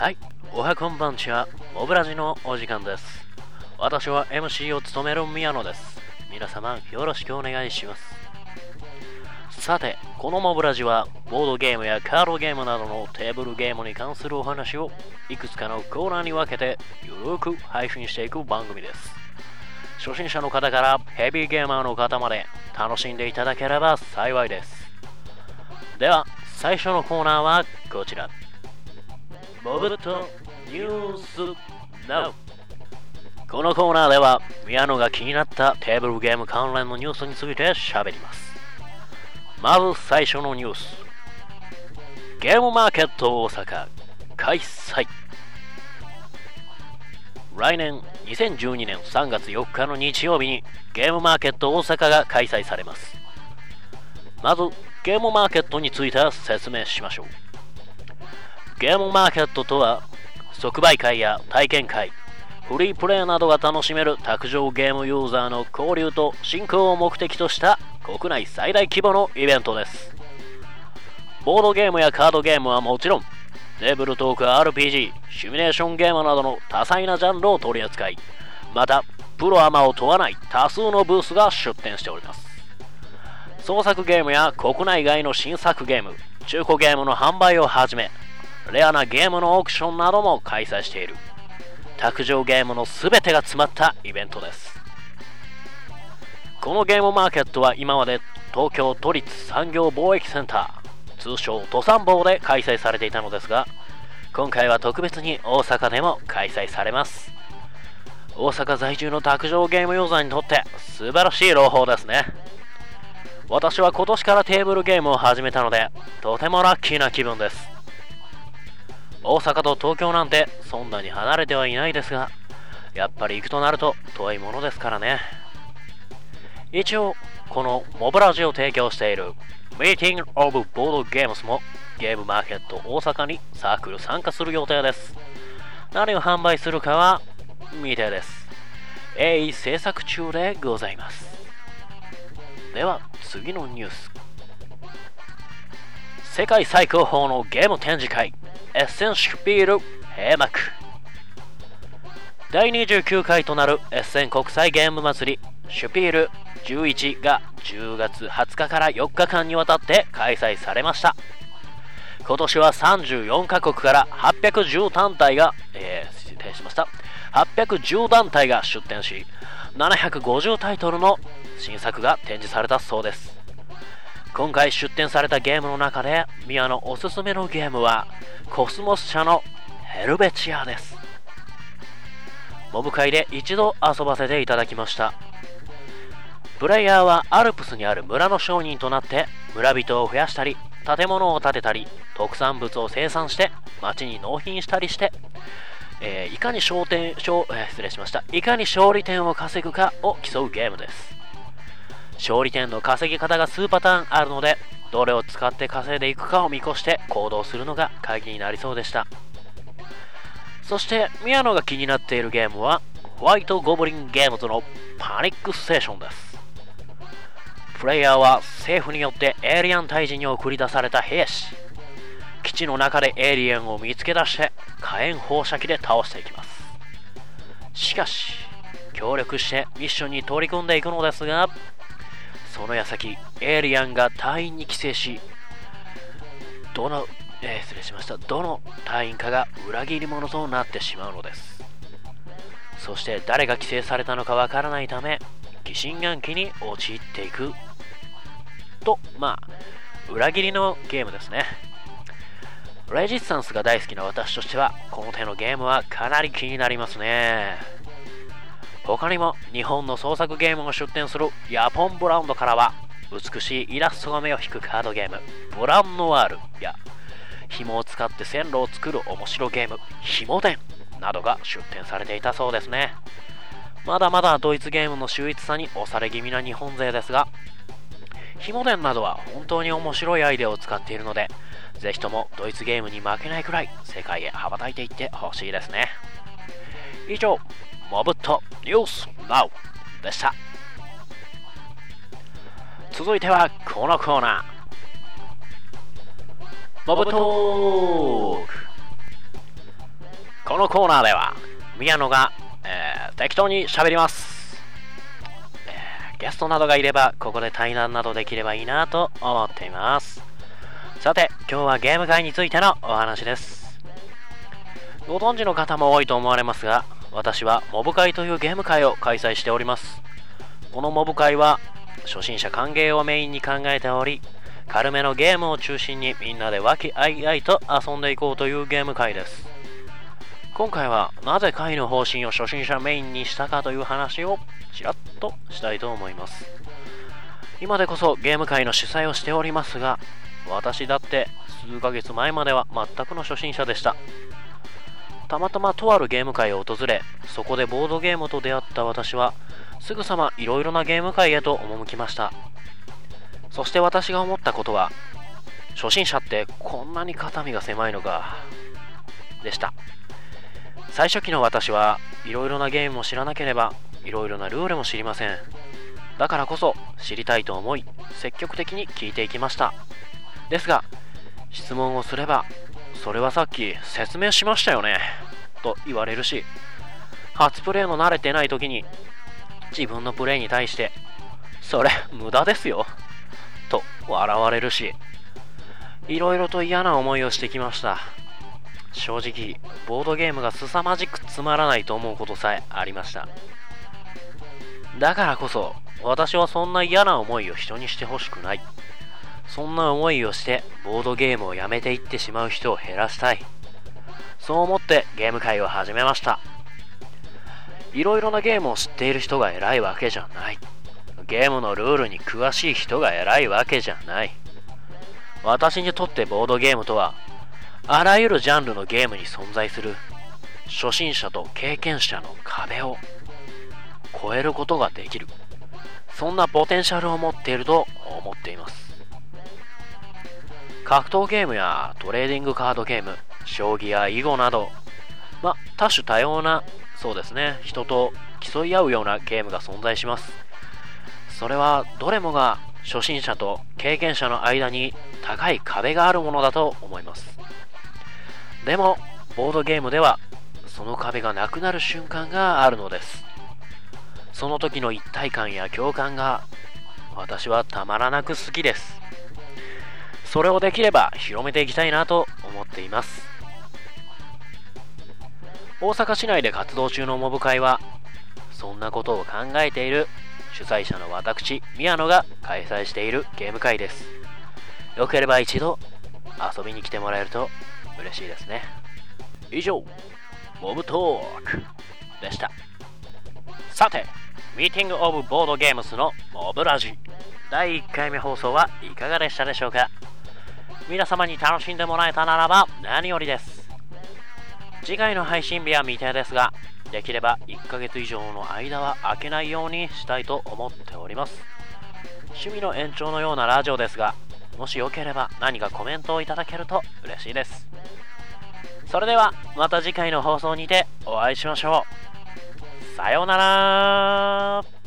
はい、おはこんばんちは、モブラジのお時間です。私は MC を務める宮野です。皆様よろしくお願いします。さて、このモブラジは、ボードゲームやカードゲームなどのテーブルゲームに関するお話を、いくつかのコーナーに分けて、ゆるく配信していく番組です。初心者の方からヘビーゲーマーの方まで楽しんでいただければ幸いです。では、最初のコーナーはこちら。モブットニュースナウ。このコーナーでは宮野が気になったテーブルゲーム関連のニュースについて喋ります。まず最初のニュース。ゲームマーケット大阪開催。来年2012年3月4日の日曜日にゲームマーケット大阪が開催されます。まずゲームマーケットについて説明しましょう。ゲームマーケットとは即売会や体験会フリープレイなどが楽しめる卓上ゲームユーザーの交流と振興を目的とした国内最大規模のイベントです。ボードゲームやカードゲームはもちろんテーブルトーク RPG シミュレーションゲームなどの多彩なジャンルを取り扱いまたプロアマを問わない多数のブースが出展しております。創作ゲームや国内外の新作ゲーム中古ゲームの販売をはじめレアなゲームのオークションなども開催している。卓上ゲームの全てが詰まったイベントです。このゲームマーケットは今まで東京都立産業貿易センター通称都産坊で開催されていたのですが今回は特別に大阪でも開催されます。大阪在住の卓上ゲームユーザーにとって素晴らしい朗報ですね。私は今年からテーブルゲームを始めたのでとてもラッキーな気分です。大阪と東京なんてそんなに離れてはいないですがやっぱり行くとなると遠いものですからね。一応このモブラジを提供している Meeting of Board Games もゲームマーケット大阪にサークル参加する予定です。何を販売するかは未定です。鋭意制作中でございます。では次のニュース。世界最高峰のゲーム展示会。エッセンシュピール閉幕。第29回となるエッセン国際ゲーム祭りシュピール11が10月20日から4日間にわたって開催されました。今年は34カ国から810団体が、えー、失礼しました。810団体が出展し750タイトルの新作が展示されたそうです。今回出展されたゲームの中で宮のおすすめのゲームはコスモス社のヘルベチアです。モブ会で一度遊ばせていただきました。プレイヤーはアルプスにある村の商人となって村人を増やしたり建物を建てたり特産物を生産して町に納品したりして、えーいかに商店商、え失礼しました。いかに勝利点を稼ぐかを競うゲームです。勝利点の稼ぎ方が数パターンあるのでどれを使って稼いでいくかを見越して行動するのが鍵になりそうでした。そして宮野が気になっているゲームはホワイトゴブリンゲームズのパニックステーションです。プレイヤーは政府によってエイリアン退治に送り出された兵士。基地の中でエイリアンを見つけ出して火炎放射器で倒していきます。しかし協力してミッションに取り組んでいくのですがその矢先エイリアンが隊員に寄生しどの、えー失礼しました。どの隊員かが裏切り者となってしまうのです。そして誰が寄生されたのかわからないため疑心暗鬼に陥っていく。とまあ裏切りのゲームですね。レジスタンスが大好きな私としてはこの手のゲームはかなり気になりますね。他にも日本の創作ゲームを出展するヤポンブランドからは美しいイラストが目を引くカードゲームブランノワールや紐を使って線路を作る面白ゲーム紐伝などが出展されていたそうですね。まだまだドイツゲームの秀逸さに押され気味な日本勢ですが紐伝などは本当に面白いアイデアを使っているのでぜひともドイツゲームに負けないくらい世界へ羽ばたいていってほしいですね。以上モブットニュースナウでした。続いてはこのコーナー。モブトークコーナーでは宮野が、えー、適当に喋ります、え、ゲストなどがいればここで対談などできればいいなと思っています。さて今日はゲーム界についてのお話です。ご存知の方も多いと思われますが私はモブ会というゲーム会を開催しております。このモブ会は初心者歓迎をメインに考えており軽めのゲームを中心にみんなで和気あいあいと遊んでいこうというゲーム会です。今回はなぜ会の方針を初心者メインにしたかという話をちらっとしたいと思います。今でこそゲーム会の主催をしておりますが私だって数ヶ月前までは全くの初心者でした。たまたまとあるゲーム会を訪れそこでボードゲームと出会った私はすぐさまいろいろなゲーム会へと赴きました。そして私が思ったことは初心者ってこんなに肩身が狭いのかでした。最初期の私はいろいろなゲームも知らなければいろいろなルールも知りません。だからこそ知りたいと思い積極的に聞いていきました。ですが質問をすればそれはさっき説明しましたよね。と言われるし初プレイの慣れてない時に自分のプレイに対してそれ無駄ですよ。と笑われるしいろいろと嫌な思いをしてきました。正直ボードゲームが凄まじくつまらないと思うことさえありました。だからこそ私はそんな嫌な思いを人にしてほしくない。そんな思いをしてボードゲームをやめていってしまう人を減らしたい。そう思ってゲーム会を始めました。いろいろなゲームを知っている人が偉いわけじゃない。ゲームのルールに詳しい人が偉いわけじゃない。私にとってボードゲームとはあらゆるジャンルのゲームに存在する。初心者と経験者の壁を超えることができる。そんなポテンシャルを持っていると思っています。格闘ゲームやトレーディングカードゲーム将棋や囲碁などま多種多様なそうですね人と競い合うようなゲームが存在します。それはどれもが初心者と経験者の間に高い壁があるものだと思います。でもボードゲームではその壁がなくなる瞬間があるのです。その時の一体感や共感が私はたまらなく好きです。それをできれば広めていきたいなと思っています。大阪市内で活動中のモブ会はそんなことを考えている主催者の私宮野が開催しているゲーム会です。よければ一度遊びに来てもらえると嬉しいですね。以上モブトークでした。さてミーティングオブボードゲームスのモブラジ。第1回目放送はいかがでしたでしょうか？皆様に楽しんでもらえたならば何よりです。次回の配信日は未定ですができれば1ヶ月以上の間は空けないようにしたいと思っております。趣味の延長のようなラジオですがもしよければ何かコメントをいただけると嬉しいです。それではまた次回の放送にてお会いしましょう。さようなら。